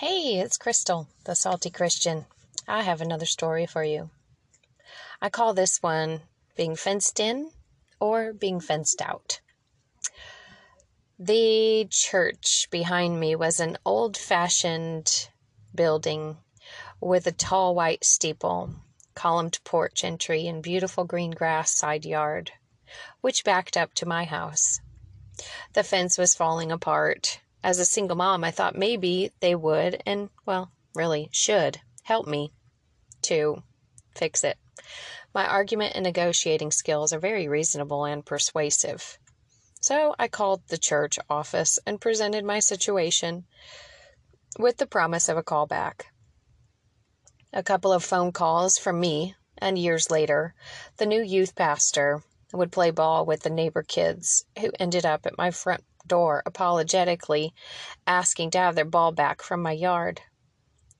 Hey, it's Crystal, the Salty Christian. I have another story for you. I call this one being fenced in or being fenced out. The church behind me was an old fashioned building with a tall white steeple, columned porch entry, and beautiful green grass side yard, which backed up to my house. The fence was falling apart as a single mom, I thought maybe they would and, well, really should help me to fix it. My argument and negotiating skills are very reasonable and persuasive. So I called the church office and presented my situation with the promise of a call back. A couple of phone calls from me, and years later, the new youth pastor would play ball with the neighbor kids who ended up at my front door apologetically, asking to have their ball back from my yard.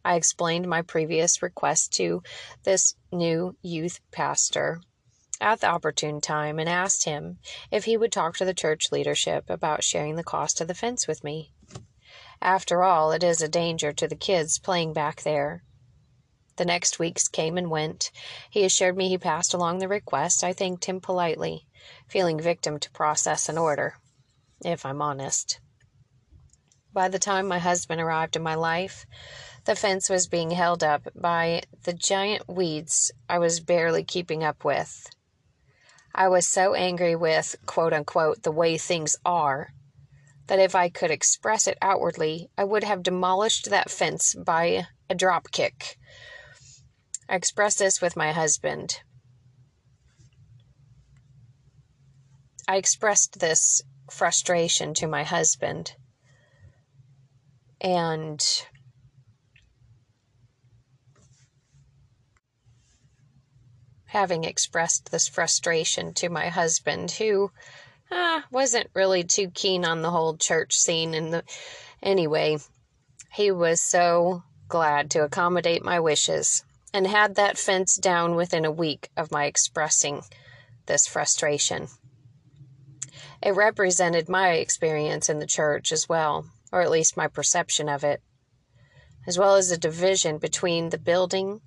I explained my previous request to this new youth pastor at the opportune time and asked him if he would talk to the church leadership about sharing the cost of the fence with me. After all, it is a danger to the kids playing back there. The next weeks came and went. He assured me he passed along the request. I thanked him politely, feeling victim to process and order if I'm honest. By the time my husband arrived in my life, the fence was being held up by the giant weeds I was barely keeping up with. I was so angry with, quote unquote, the way things are, that if I could express it outwardly, I would have demolished that fence by a drop kick. I expressed this with my husband. I expressed this frustration to my husband. And having expressed this frustration to my husband, who uh, wasn't really too keen on the whole church scene, and the anyway, he was so glad to accommodate my wishes and had that fence down within a week of my expressing this frustration. It represented my experience in the church as well, or at least my perception of it, as well as a division between the building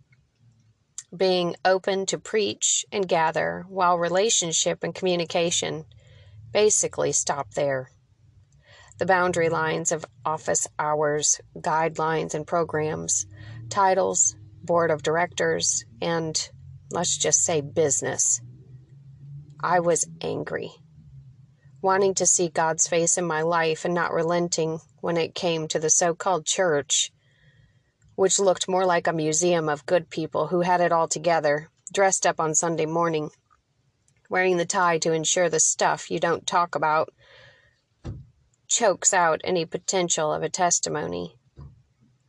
being open to preach and gather, while relationship and communication basically stopped there. The boundary lines of office hours, guidelines and programs, titles, board of directors, and let's just say business. I was angry wanting to see God's face in my life and not relenting when it came to the so called church, which looked more like a museum of good people who had it all together, dressed up on Sunday morning, wearing the tie to ensure the stuff you don't talk about chokes out any potential of a testimony.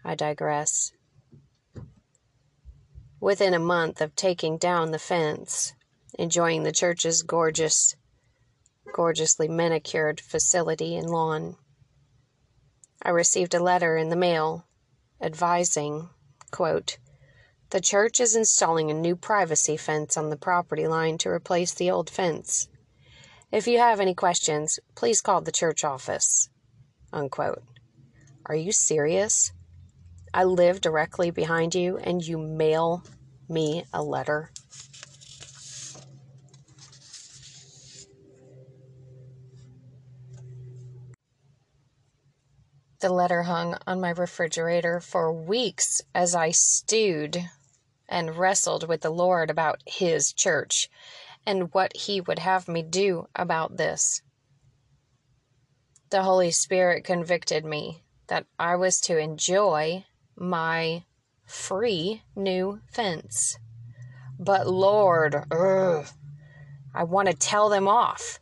I digress. Within a month of taking down the fence, enjoying the church's gorgeous gorgeously manicured facility and lawn. I received a letter in the mail advising, quote, the church is installing a new privacy fence on the property line to replace the old fence. If you have any questions, please call the church office. Unquote. Are you serious? I live directly behind you and you mail me a letter? The letter hung on my refrigerator for weeks as I stewed and wrestled with the Lord about His church and what He would have me do about this. The Holy Spirit convicted me that I was to enjoy my free new fence. But Lord, ugh, I want to tell them off.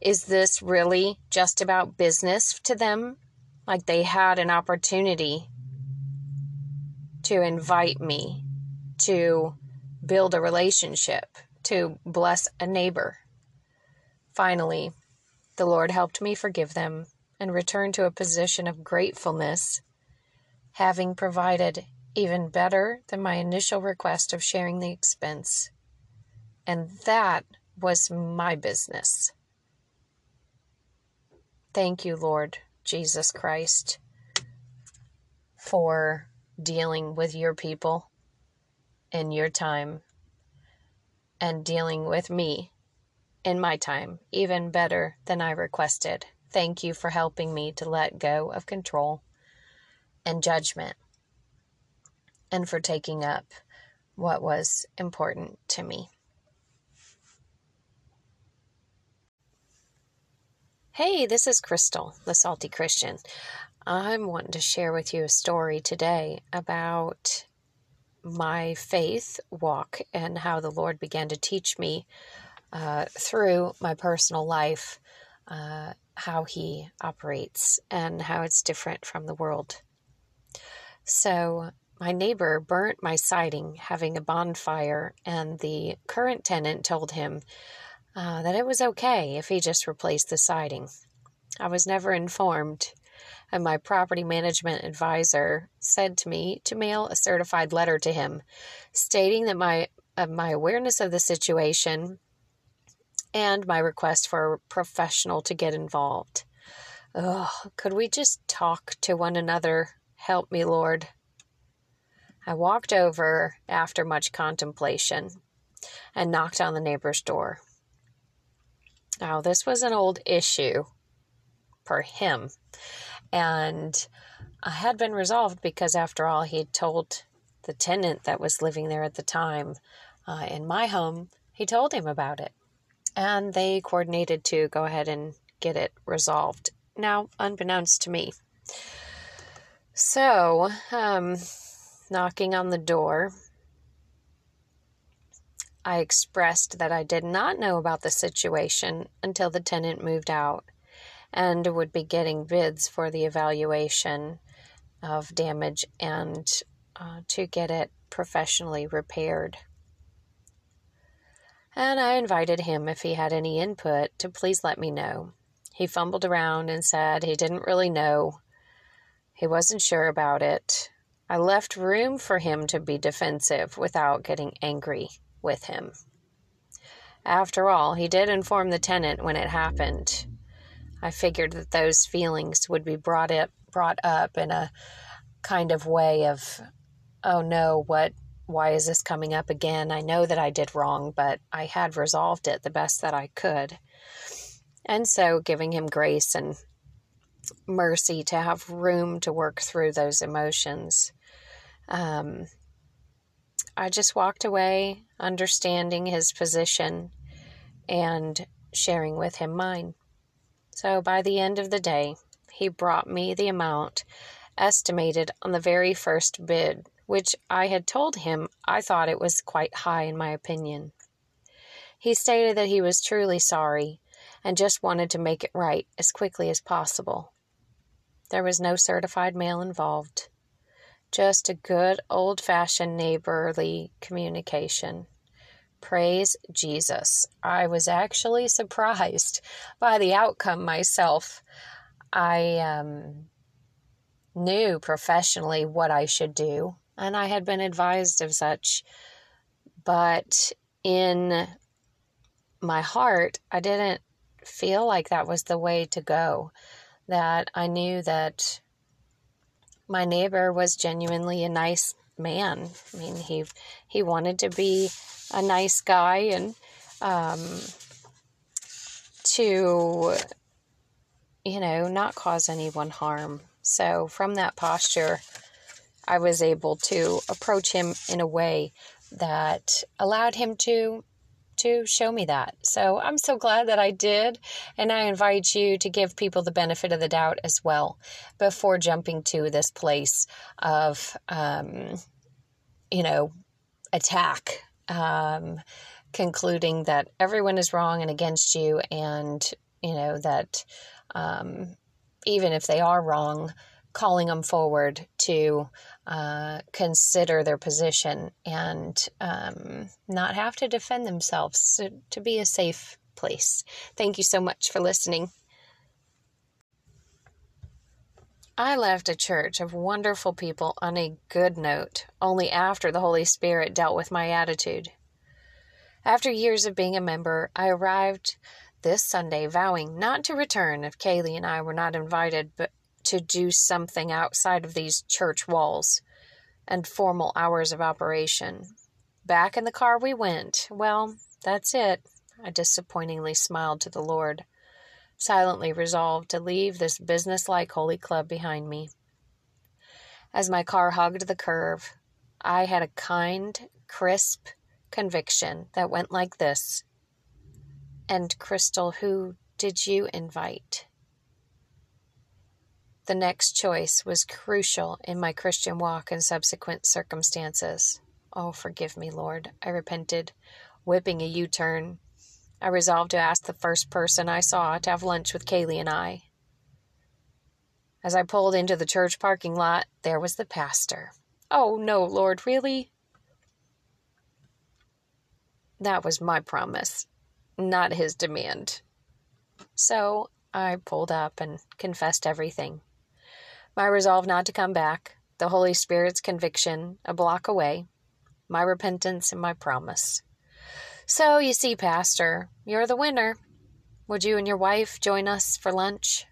Is this really just about business to them? Like they had an opportunity to invite me to build a relationship, to bless a neighbor. Finally, the Lord helped me forgive them and return to a position of gratefulness, having provided even better than my initial request of sharing the expense. And that was my business. Thank you, Lord Jesus Christ. for dealing with your people in your time and dealing with me in my time even better than I requested. Thank you for helping me to let go of control and judgment and for taking up what was important to me. Hey, this is Crystal, the Salty Christian. I'm wanting to share with you a story today about my faith walk and how the Lord began to teach me uh, through my personal life uh, how He operates and how it's different from the world. So, my neighbor burnt my siding having a bonfire, and the current tenant told him uh, that it was okay if he just replaced the siding. I was never informed, and my property management advisor said to me to mail a certified letter to him stating that my uh, my awareness of the situation and my request for a professional to get involved. Could we just talk to one another? Help me, Lord. I walked over after much contemplation and knocked on the neighbor's door. Now, this was an old issue for him, and had been resolved because, after all, he had told the tenant that was living there at the time uh, in my home, he told him about it. And they coordinated to go ahead and get it resolved. Now, unbeknownst to me. So, um, knocking on the door, I expressed that I did not know about the situation until the tenant moved out and would be getting bids for the evaluation of damage and uh, to get it professionally repaired. And I invited him, if he had any input, to please let me know. He fumbled around and said he didn't really know. He wasn't sure about it. I left room for him to be defensive without getting angry with him. After all, he did inform the tenant when it happened. I figured that those feelings would be brought up brought up in a kind of way of oh no, what why is this coming up again? I know that I did wrong, but I had resolved it the best that I could. And so giving him grace and mercy to have room to work through those emotions. Um, I just walked away understanding his position and sharing with him mine. So by the end of the day, he brought me the amount estimated on the very first bid, which I had told him I thought it was quite high in my opinion. He stated that he was truly sorry and just wanted to make it right as quickly as possible. There was no certified mail involved just a good old fashioned neighborly communication. Praise Jesus. I was actually surprised by the outcome myself. I um, knew professionally what I should do, and I had been advised of such, but in my heart, I didn't feel like that was the way to go. That I knew that my neighbor was genuinely a nice man. I mean, he he wanted to be a nice guy and um, to you know not cause anyone harm. So from that posture, I was able to approach him in a way that allowed him to to show me that. So I'm so glad that I did. And I invite you to give people the benefit of the doubt as well before jumping to this place of, um, you know, attack, um, concluding that everyone is wrong and against you, and, you know, that um, even if they are wrong, calling them forward to uh, consider their position and um, not have to defend themselves so, to be a safe place. Thank you so much for listening. I left a church of wonderful people on a good note only after the Holy Spirit dealt with my attitude. After years of being a member, I arrived this Sunday vowing not to return if Kaylee and I were not invited, but to do something outside of these church walls and formal hours of operation. Back in the car we went. Well, that's it. I disappointingly smiled to the Lord, silently resolved to leave this business-like holy club behind me. As my car hugged the curve, I had a kind, crisp conviction that went like this. And Crystal, who did you invite? The next choice was crucial in my Christian walk and subsequent circumstances. Oh, forgive me, Lord. I repented, whipping a U turn. I resolved to ask the first person I saw to have lunch with Kaylee and I. As I pulled into the church parking lot, there was the pastor. Oh, no, Lord, really? That was my promise, not his demand. So I pulled up and confessed everything my resolve not to come back, the Holy Spirit's conviction a block away, my repentance and my promise. So, you see, Pastor, you're the winner. Would you and your wife join us for lunch?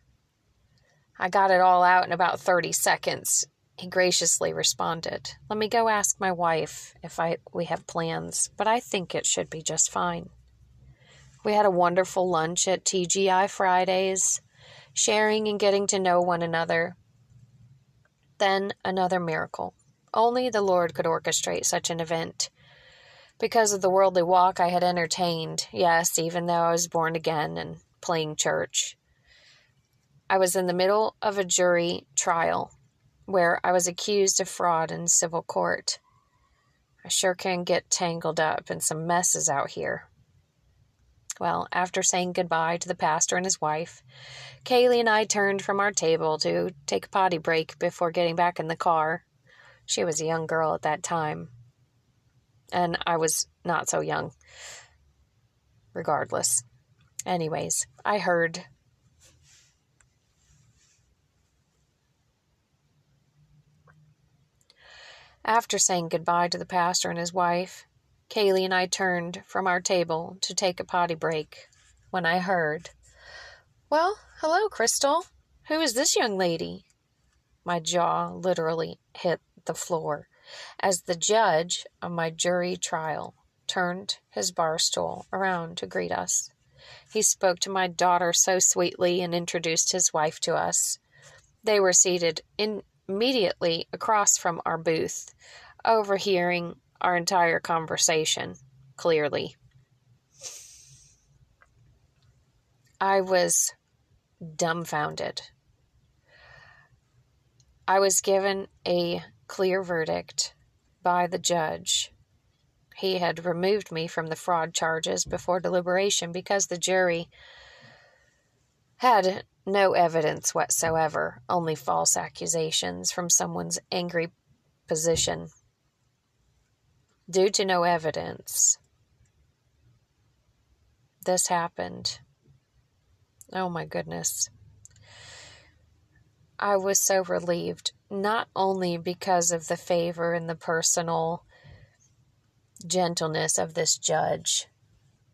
I got it all out in about 30 seconds. He graciously responded, Let me go ask my wife if I, we have plans, but I think it should be just fine. We had a wonderful lunch at TGI Fridays, sharing and getting to know one another. Then another miracle. Only the Lord could orchestrate such an event. Because of the worldly walk I had entertained, yes, even though I was born again and playing church, I was in the middle of a jury trial where I was accused of fraud in civil court. I sure can get tangled up in some messes out here. Well, after saying goodbye to the pastor and his wife, Kaylee and I turned from our table to take a potty break before getting back in the car. She was a young girl at that time, and I was not so young. Regardless. Anyways, I heard After saying goodbye to the pastor and his wife, Kaylee and I turned from our table to take a potty break when I heard, Well, hello, Crystal. Who is this young lady? My jaw literally hit the floor as the judge of my jury trial turned his bar stool around to greet us. He spoke to my daughter so sweetly and introduced his wife to us. They were seated in, immediately across from our booth, overhearing our entire conversation clearly. I was dumbfounded. I was given a clear verdict by the judge. He had removed me from the fraud charges before deliberation because the jury had no evidence whatsoever, only false accusations from someone's angry position due to no evidence. This happened. Oh my goodness. I was so relieved, not only because of the favor and the personal gentleness of this judge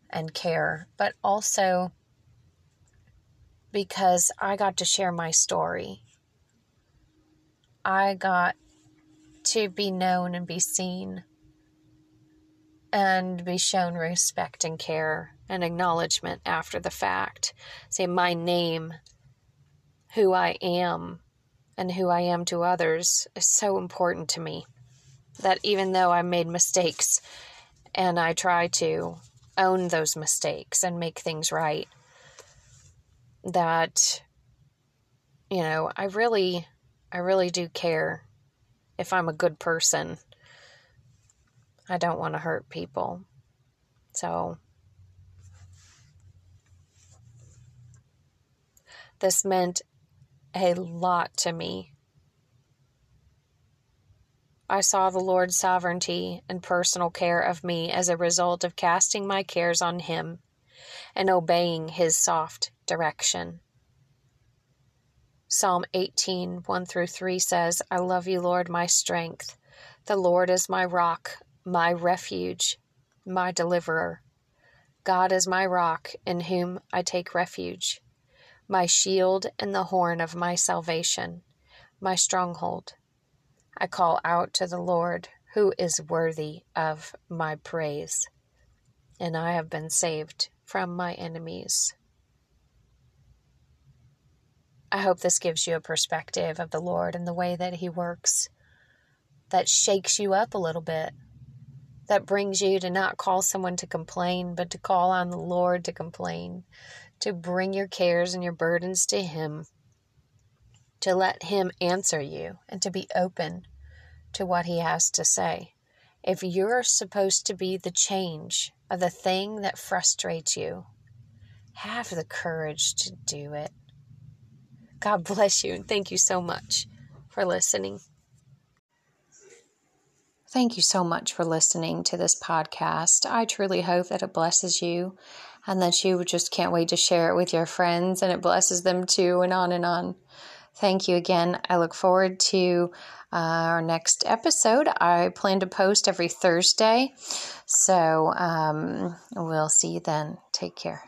and care, but also because I got to share my story. I got to be known and be seen and be shown respect and care and acknowledgement after the fact. Say, my name, who I am, and who I am to others is so important to me that even though I made mistakes and I try to own those mistakes and make things right, that, you know, I really, I really do care if I'm a good person I don't want to hurt people. So, this meant a lot to me. I saw the Lord's sovereignty and personal care of me as a result of casting my cares on Him and obeying His soft direction. Psalm 18, 1 through 3 says, I love you, Lord, my strength. The Lord is my rock, my refuge, my deliverer. God is my rock in whom I take refuge, my shield and the horn of my salvation, my stronghold. I call out to the Lord, who is worthy of my praise, and I have been saved from my enemies. I hope this gives you a perspective of the Lord and the way that He works that shakes you up a little bit, that brings you to not call someone to complain, but to call on the Lord to complain, to bring your cares and your burdens to Him, to let Him answer you, and to be open to what He has to say. If you're supposed to be the change of the thing that frustrates you, have the courage to do it. God bless you and thank you so much for listening. Thank you so much for listening to this podcast. I truly hope that it blesses you and that you just can't wait to share it with your friends and it blesses them too, and on and on. Thank you again. I look forward to uh, our next episode. I plan to post every Thursday. So um, we'll see you then. Take care.